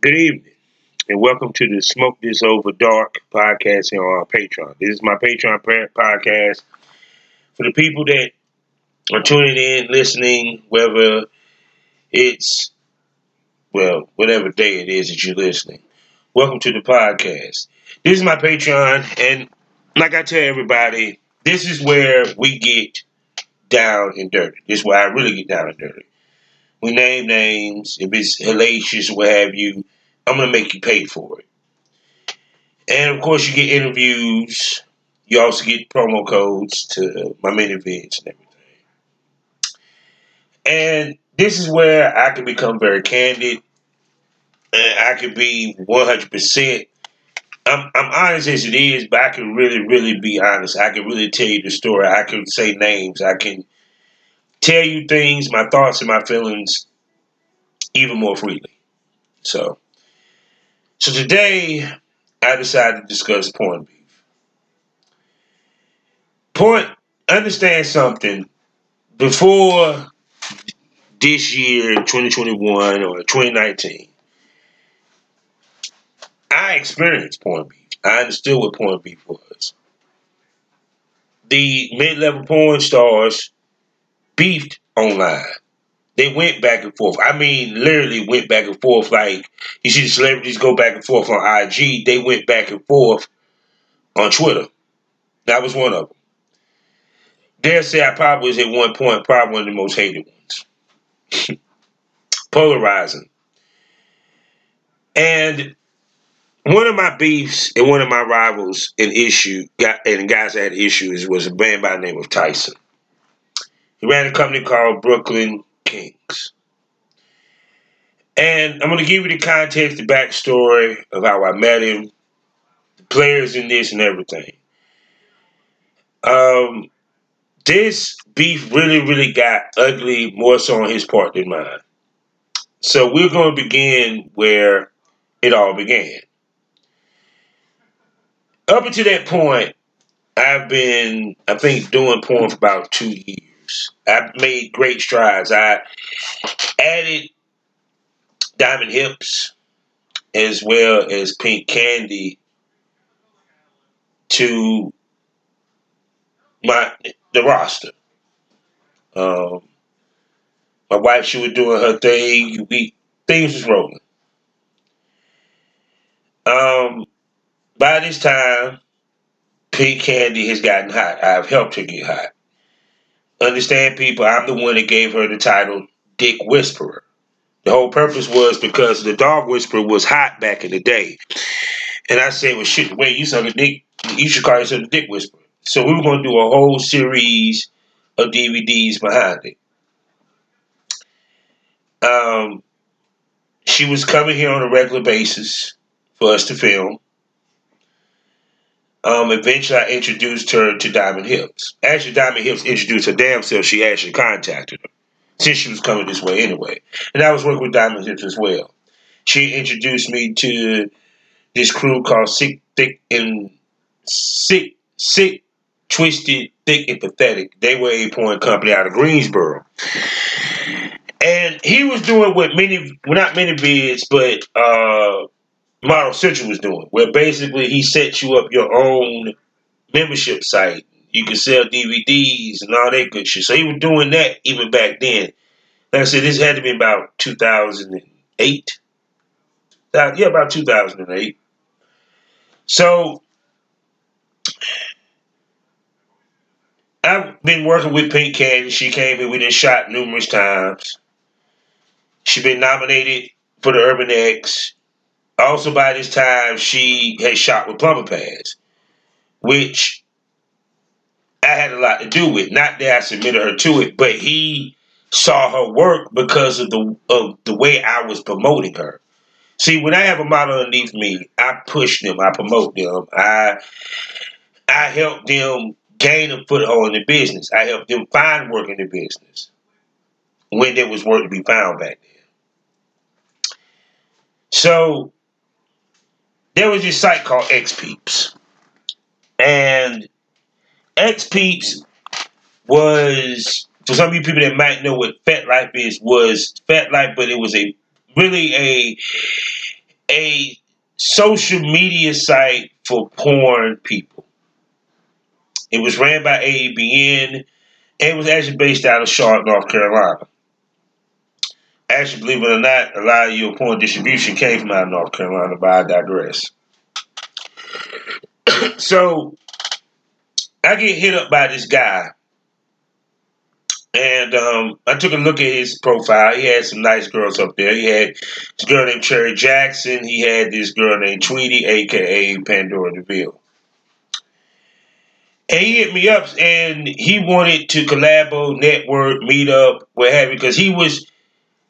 Good evening, and welcome to the Smoke This Over Dark podcast here on our Patreon. This is my Patreon podcast for the people that are tuning in, listening, whether it's, well, whatever day it is that you're listening. Welcome to the podcast. This is my Patreon, and like I tell everybody, this is where we get down and dirty. This is where I really get down and dirty. We name names. If it's hellacious what have you, I'm going to make you pay for it. And of course, you get interviews. You also get promo codes to my ManyVids and everything. And this is where I can become very candid. And I can be 100%. I'm, I'm honest as it is, but I can really, really be honest. I can really tell you the story. I can say names. I can tell you things, my thoughts and my feelings, even more freely. So, so today I decided to discuss porn beef. Point, understand something. Before this year, 2021 or 2019, I experienced porn beef. I understood what porn beef was. The mid-level porn stars beefed online. They went back and forth. I mean, literally went back and forth. Like you see the celebrities go back and forth on IG. They went back and forth on Twitter. That was one of them. Dare say I probably was at one point probably one of the most hated ones. Polarizing. And one of my beefs and one of my rivals in issue and guys that had issues was a man by the name of Tyson. He ran a company called Brooklyn Kings. And I'm going to give you the context, the backstory of how I met him, the players in this, and everything. Um, this beef really, really got ugly more so on his part than mine. So we're going to begin where it all began. Up until that point, I've been, I think, doing porn for about two years I've made great strides. I added diamond hips as well as pink candy to my the roster. Um, my wife, she was doing her thing. We things was rolling. Um, by this time, Pink Candy has gotten hot. I've helped her get hot. Understand, people, I'm the one that gave her the title Dick Whisperer. The whole purpose was because the dog whisperer was hot back in the day. And I said, well, shit, wait, you suck dick. You should call yourself a dick whisperer. So we were going to do a whole series of DVDs behind it. Um, she was coming here on a regular basis for us to film. Um, eventually, I introduced her to Diamond Hips. Actually, Diamond Hips introduced her damn self. She actually contacted her since she was coming this way anyway. And I was working with Diamond Hips as well. She introduced me to this crew called Sick, Thick, and Sick, Sick, Twisted, Thick, and Pathetic. They were a point company out of Greensboro. And he was doing what many, well, not many bids, but uh, ModelCentro was doing, where basically he set you up your own membership site. You could sell DVDs and all that good shit. So he was doing that even back then. Like I said, this had to be about 2008. Uh, yeah, about 2008. So I've been working with Pink Candy. She came in. We done shot numerous times. She's been nominated for the Urban X. Also, by this time, she had shot with Plumper Pass, which I had a lot to do with. Not that I submitted her to it, but he saw her work because of the of the way I was promoting her. See, when I have a model underneath me, I push them, I promote them, I I help them gain a foothold in the business. I help them find work in the business when there was work to be found back then. So there was this site called X Peeps. And X Peeps was, for some of you people that might know what FetLife is, was FetLife, but it was a really a a social media site for porn people. It was ran by AEBN and it was actually based out of Charlotte, North Carolina. Actually, believe it or not, a lot of your porn distribution came from out of North Carolina, but I digress. so I get hit up by this guy. And um, I took a look at his profile. He had some nice girls up there. He had this girl named Cherry Jackson. He had this girl named Tweety, aka Pandora DeVille. And he hit me up and he wanted to collabo, network, meet up, what have you, because he was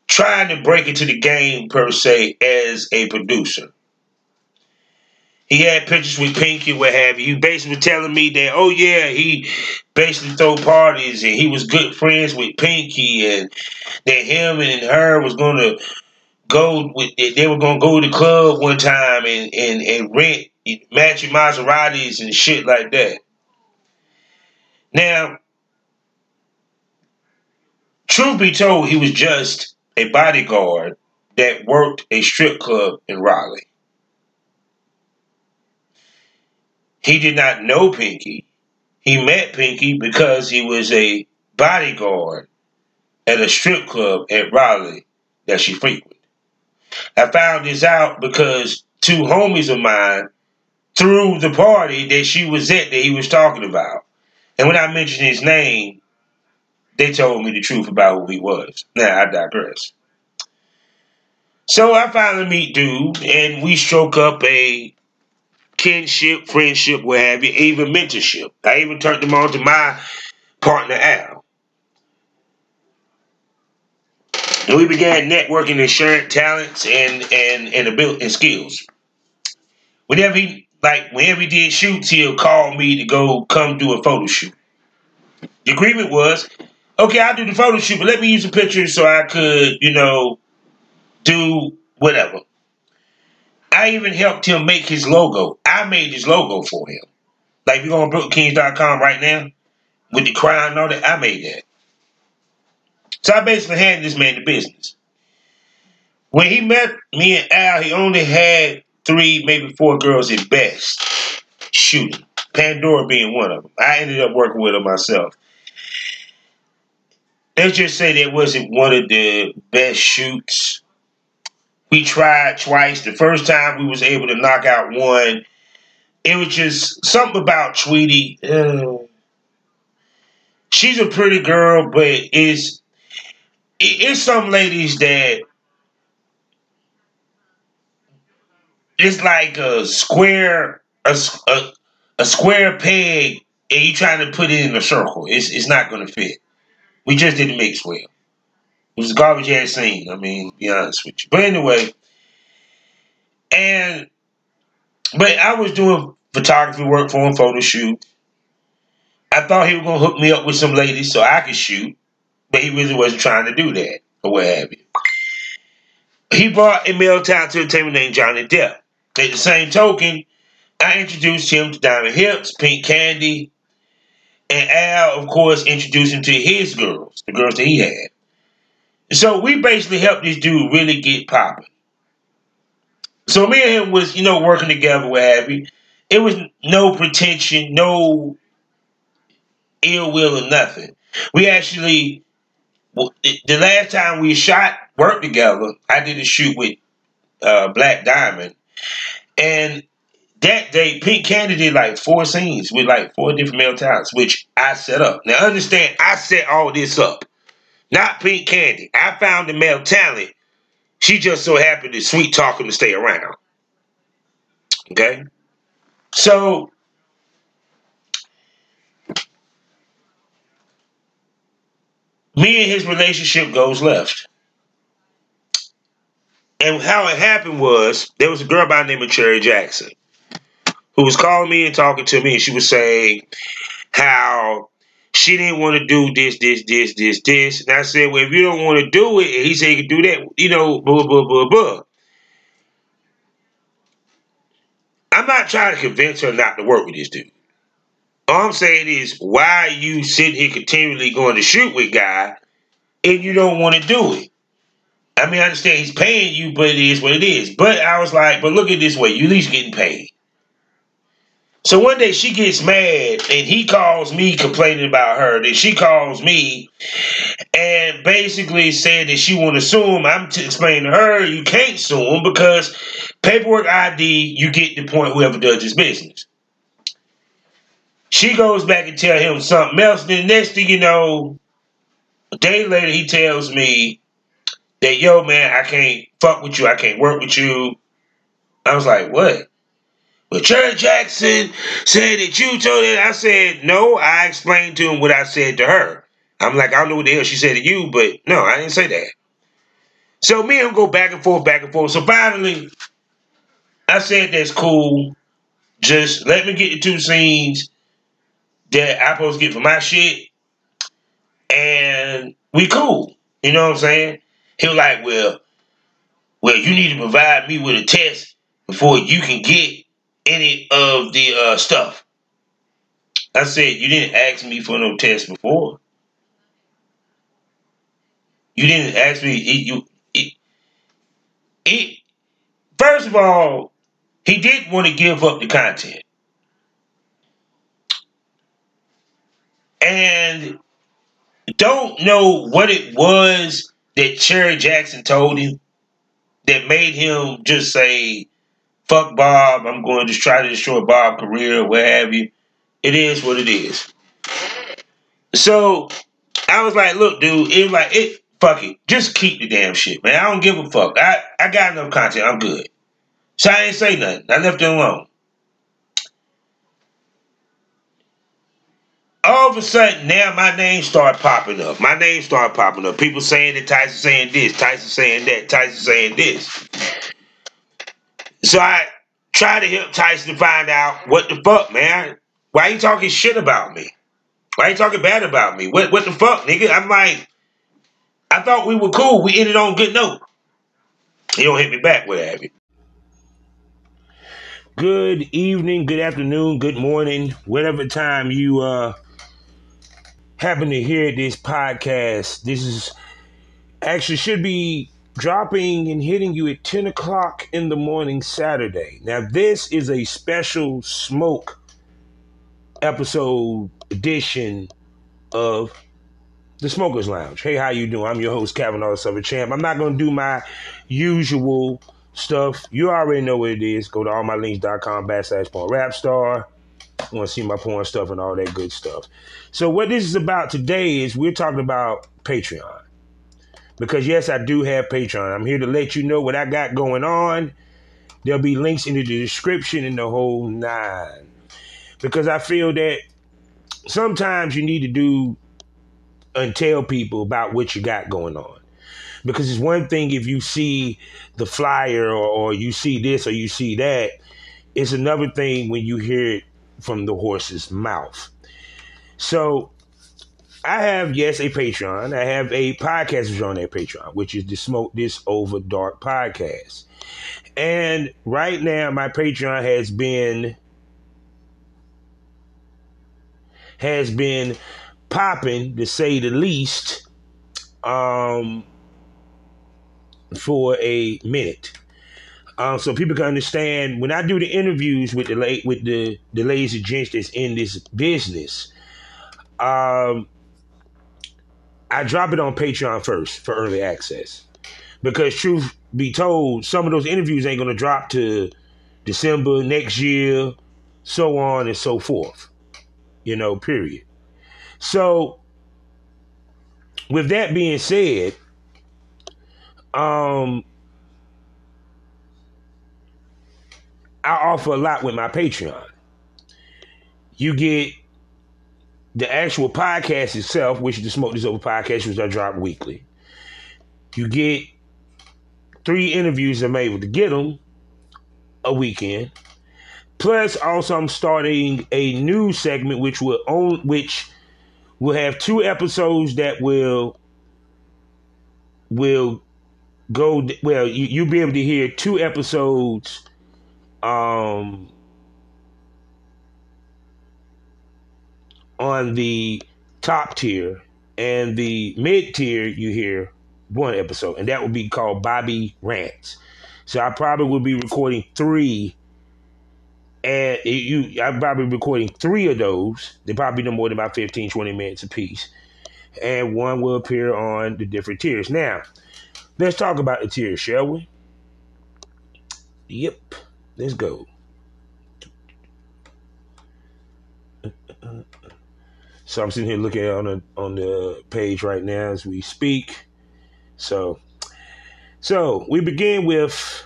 trying to break into the game per se as a producer. He had pictures with Pinky, what have you. He basically telling me that, oh yeah, he basically throw parties and he was good friends with Pinky and that him and her was gonna go with they were gonna go to the club one time and, and, and rent matching Maseratis and shit like that. Now, truth be told, he was just a bodyguard that worked a strip club in Raleigh. He did not know Pinky. He met Pinky because he was a bodyguard at a strip club at Raleigh that she frequented. I found this out because two homies of mine threw the party that she was at that he was talking about. And when I mentioned his name, they told me the truth about who he was. Now, I digress. So I finally meet dude, and we stroke up a kinship, friendship, what have you, even mentorship. I even turned him on to my partner, Al. And we began networking and sharing talents and and and ability and skills. Whenever he like whenever he did shoots, he'll call me to go come do a photo shoot. The agreement was, okay, I'll do the photo shoot, but let me use a picture so I could, you know, do whatever. I even helped him make his logo. I made his logo for him. Like you go on BrooklynKings.com right now, with the crown and all that, I made that. So I basically handed this man the business. When he met me and Al, he only had three, maybe four girls at best shooting. Pandora being one of them. I ended up working with her myself. Let's just say that wasn't one of the best shoots. We tried twice. The first time we was able to knock out one. It was just something about Tweety. She's a pretty girl, but it's it's some ladies that it's like a square a, a, a square peg and you trying to put it in a circle. It's it's not gonna fit. We just didn't mix well. It was a garbage ass scene. I mean, be honest with you. But anyway, and but I was doing photography work for him, photo shoot. I thought he was gonna hook me up with some ladies so I could shoot, but he really wasn't trying to do that or what have you. He brought a male talent to table named Johnny Depp. At the same token, I introduced him to Diamond Hips, Pink Candy, and Al, of course, introduced him to his girls, the girls that he had. So we basically helped this dude really get popping. So me and him was, you know, working together, what have you. It was no pretension, no ill will or nothing. We actually, the last time we shot, worked together, I did a shoot with uh, Black Diamond. And that day, Pink Candy did like four scenes with like four different male talents, which I set up. Now understand, I set all this up. Not Pink Candy. I found the male talent. She just so happened to sweet talk him to stay around. Okay? So me and his relationship goes left. And how it happened was there was a girl by the name of Cherry Jackson who was calling me and talking to me, and she was saying how she didn't want to do this, this, this, this, this. And I said, well, if you don't want to do it, and he said he could do that, you know, blah, blah, blah, blah. I'm not trying to convince her not to work with this dude. All I'm saying is, why are you sitting here continually going to shoot with guy if you don't want to do it? I mean, I understand he's paying you, but it is what it is. But I was like, but look at this way, you at least getting paid. So one day she gets mad and he calls me complaining about her. Then she calls me and basically said that she want to sue him. I'm to explain to her you can't sue him because paperwork ID you get the point whoever does his business. She goes back and tell him something else. Then next thing you know, a day later he tells me that yo man I can't fuck with you. I can't work with you. I was like what? Well, Cherry Jackson said that you told it. I said, no, I explained to him what I said to her. I'm like, I don't know what the hell she said to you, but no, I didn't say that. So me and him go back and forth, back and forth. So finally, I said that's cool. Just let me get the two scenes that I supposed to get for my shit. And we cool. You know what I'm saying? He was like, well, well, you need to provide me with a test before you can get any of the uh, stuff. I said, you didn't ask me for no test before. You didn't ask me. It, you, it, it, first of all, he didn't want to give up the content. And don't know what it was that Cherry Jackson told him that made him just say, fuck Bob, I'm going to try to destroy Bob's career, what have you. It is what it is. So I was like, look, dude, it like it fuck it. Just keep the damn shit, man. I don't give a fuck. I, I got enough content. I'm good. So I ain't say nothing. I left it alone. All of a sudden, now my name started popping up. My name started popping up. People saying that Tyson saying this, Tyson saying that, Tyson saying this. So I tried to help Tyson to find out what the fuck, man. Why you talking shit about me? Why you talking bad about me? What what the fuck, nigga? I'm like, I thought we were cool. We ended on good note. He don't hit me back with you. Good evening, good afternoon, good morning, whatever time you uh happen to hear this podcast. This is actually should be dropping and hitting you at 10 o'clock in the morning Saturday. Now, this is a special smoke episode edition of the Smokers Lounge. Hey, how you doing? I'm your host, Kavanaugh Summer Champ. I'm not going to do my usual stuff. You already know what it is. Go to allmylinks.com backslash porn rap star. want to see my porn stuff and all that good stuff. So what this is about today is we're talking about Patreon. Because yes, I do have Patreon. I'm here to let you know what I got going on. There'll be links in the description in the whole nine. Because I feel that sometimes you need to do and tell people about what you got going on. Because it's one thing if you see the flyer or, or you see this or you see that. It's another thing when you hear it from the horse's mouth. So I have, yes, a Patreon. I have a podcast on that Patreon, which is the Smoke This Over Dark podcast. And right now, my Patreon has been has been popping, to say the least, um, for a minute. Um, so people can understand when I do the interviews with the late with the the ladies and gents that's in this business. Um, I drop it on Patreon first for early access. Because truth be told, some of those interviews ain't gonna drop to December next year, so on and so forth. You know, period. So with that being said, um I offer a lot with my Patreon. You get the actual podcast itself, which is the Smoke This Over podcast, which I drop weekly. You get three interviews I'm able to get them a weekend. Plus, also I'm starting a new segment which will own which will have two episodes that will will go well. You you'll be able to hear two episodes um on the top tier and the mid tier you hear one episode, and that will be called Bobby Rants. So I probably will be recording three, and you I'm probably recording three of those. They probably no more than about 15, 20 minutes a piece, and one will appear on the different tiers. Now, let's talk about the tiers, shall we? Yep, let's go. So I'm sitting here looking on the on the page right now as we speak. So, so we begin with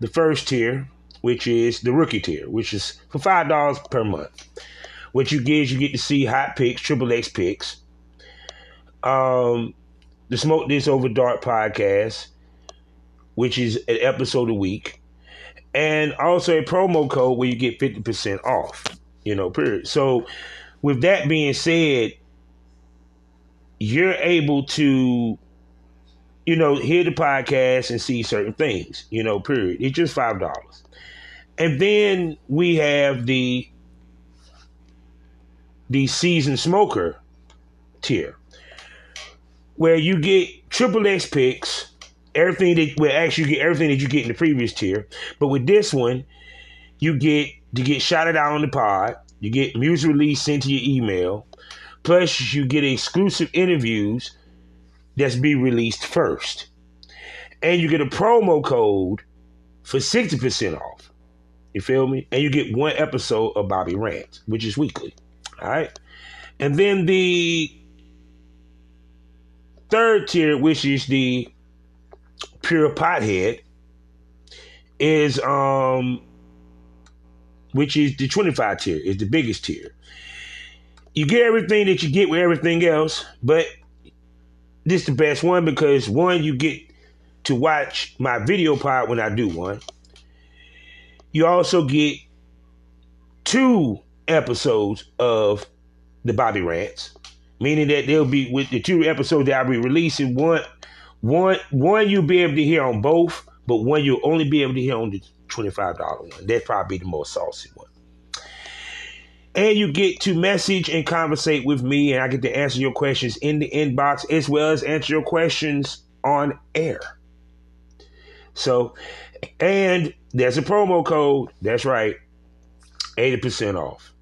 the first tier, which is the rookie tier, which is for five dollars per month. What you get is you get to see hot pics, triple X pics, um, the Smoke This Over Dark podcast, which is an episode a week, and also a promo code where you get fifty percent off. You know, period. So with that being said, you're able to, you know, hear the podcast and see certain things, you know, period. It's just $5. And then we have the the season smoker tier where you get triple X pics, everything that well actually you get everything that you get in the previous tier. But with this one, you get to get shouted out on the pod. You get music release sent to your email. Plus, you get exclusive interviews that's be released first. And you get a promo code for 60% off. You feel me? And you get one episode of Bobby Rant, which is weekly. All right. And then the third tier, which is the pure pothead, is um which is the 25 tier, is the biggest tier. You get everything that you get with everything else, but this is the best one because one, you get to watch my video pod when I do one. You also get two episodes of the Bobby Rants, meaning that they'll be with the two episodes that I'll be releasing. One, one, one you'll be able to hear on both, but one you'll only be able to hear on the $25 one. That'd probably be the most saucy one. And you get to message and conversate with me, and I get to answer your questions in the inbox as well as answer your questions on air. So, and there's a promo code. That's right, 80% off.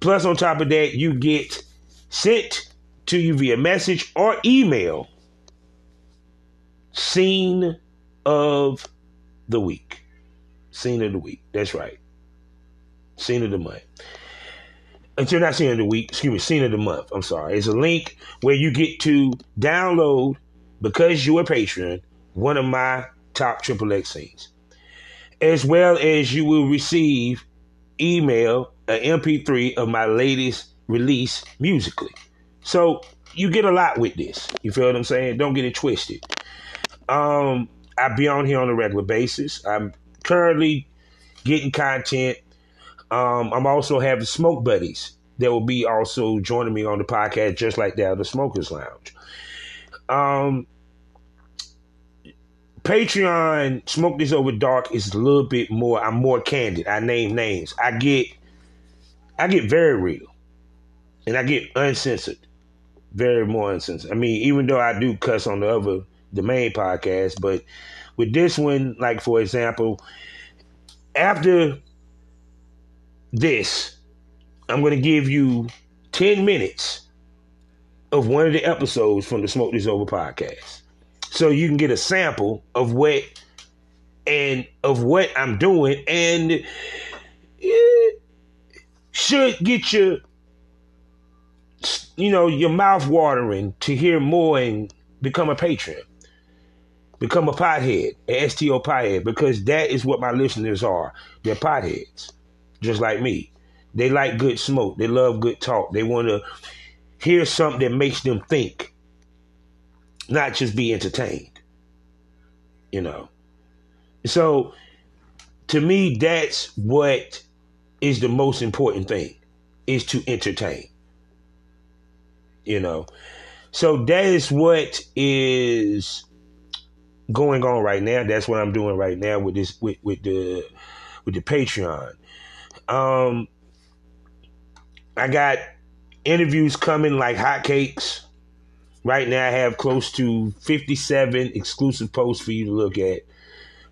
Plus, on top of that, you get sent to you via message or email scene of the week. Scene of the week. That's right. Scene of the month. Until not scene of the week, excuse me, scene of the month. I'm sorry. It's a link where you get to download, because you're a patron, one of my top triple X scenes. As well as you will receive email, an MP3 of my latest release musically. So you get a lot with this. You feel what I'm saying? Don't get it twisted. Um, I be on here on a regular basis. I'm currently getting content. Um, I'm also having smoke buddies that will be also joining me on the podcast, just like that, the Smokers Lounge. Um, Patreon Smoke This Over Dark is a little bit more. I'm more candid. I name names. I get, I get very real, and I get uncensored, very more uncensored. I mean, even though I do cuss on the other, the main podcast, but with this one, like for example, after this, I'm going to give you 10 minutes of one of the episodes from the Smoke This Over podcast. So you can get a sample of what and of what I'm doing and it should get you you know your mouth watering to hear more and become a patron. Become a pothead, an STO pothead, because that is what my listeners are. They're potheads, just like me. They like good smoke. They love good talk. They want to hear something that makes them think, not just be entertained. You know. So, to me, that's what is the most important thing, is to entertain. You know. So that is what is going on right now. That's what I'm doing right now with this with, with the with the Patreon. Um I got interviews coming like hotcakes. Right now, I have close to 57 exclusive posts for you to look at,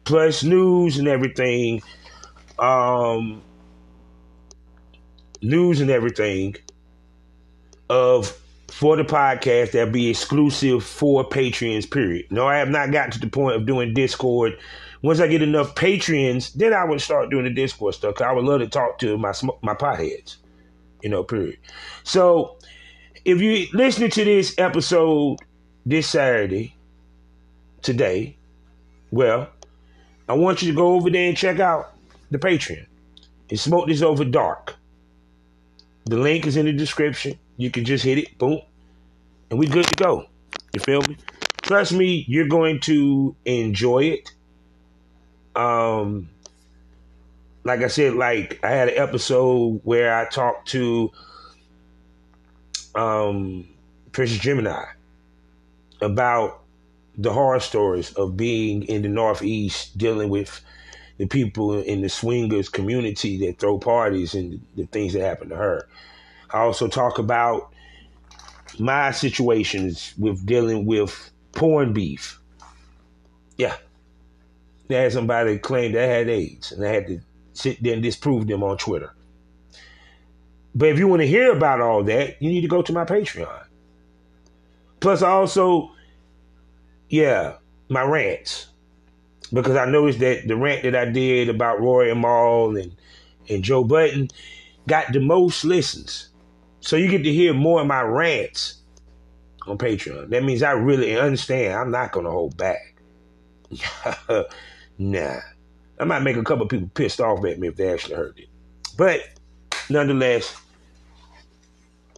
plus news and everything. Um, news and everything of for the podcast that'll be exclusive for Patreons, period. No, I have not gotten to the point of doing Discord. Once I get enough Patreons, then I would start doing the Discord stuff. Cause I would love to talk to my my potheads, you know, period. So if you listening to this episode this Saturday, today, well, I want you to go over there and check out the Patreon and smoke this over dark. The link is in the description. You can just hit it, boom, and we good to go. You feel me? Trust me, you're going to enjoy it. Um, like I said, like I had an episode where I talked to um Princess Gemini about the horror stories of being in the Northeast, dealing with the people in the swingers community that throw parties and the things that happen to her. I also talk about my situations with dealing with porn beef. Yeah. They had somebody claim they had AIDS and I had to sit there and disprove them on Twitter. But if you want to hear about all that, you need to go to my Patreon. Plus, also, yeah, my rants. Because I noticed that the rant that I did about Rory and Mal and, and Joe Budden got the most listens. So you get to hear more of my rants on Patreon. That means I really understand. I'm not going to hold back. nah. I might make a couple people pissed off at me if they actually heard it. But nonetheless,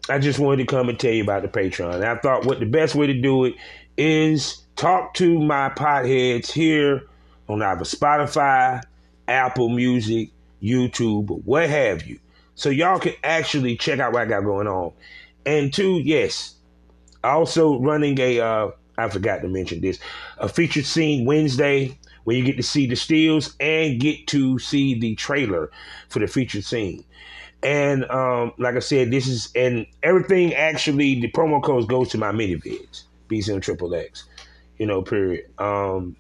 I just wanted to come and tell you about the Patreon. I thought what the best way to do it is talk to my potheads here on either Spotify, Apple Music, YouTube, what have you. So y'all can actually check out what I got going on. And two, yes, also running a uh, I forgot to mention this, a featured scene Wednesday where you get to see the steals and get to see the trailer for the featured scene. And um, like I said, this is and everything actually the promo codes goes to my ManyVids, BCM Triple X, you know, period. Um,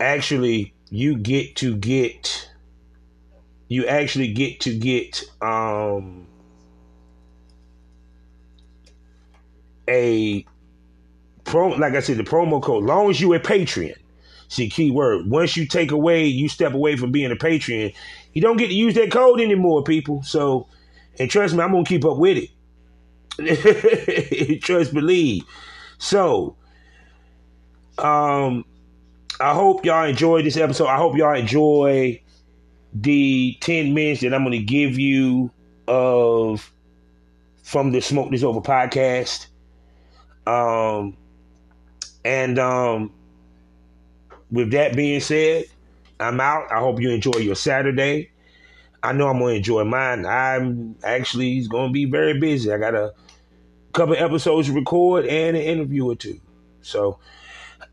actually, you get to get you actually get to get um a pro like I said, the promo code, long as you a Patreon. See, key word. Once you take away, you step away from being a Patreon, you don't get to use that code anymore, people. So, and trust me, I'm gonna keep up with it. trust, believe. So, um, I hope y'all enjoyed this episode. I hope y'all enjoy the 10 minutes that I'm gonna give you of from the Smoke This Over podcast. Um, and um, with that being said, I'm out. I hope you enjoy your Saturday. I know I'm gonna enjoy mine. I'm actually going to be very busy. I got a couple episodes to record and an interview or two. So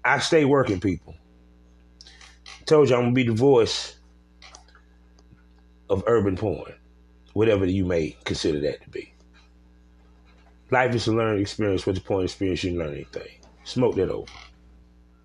I stay working, people. told you I'm gonna be the voice of urban porn, whatever you may consider that to be. Life is a learning experience. What's the point of experience? You learn anything. Smoke that over.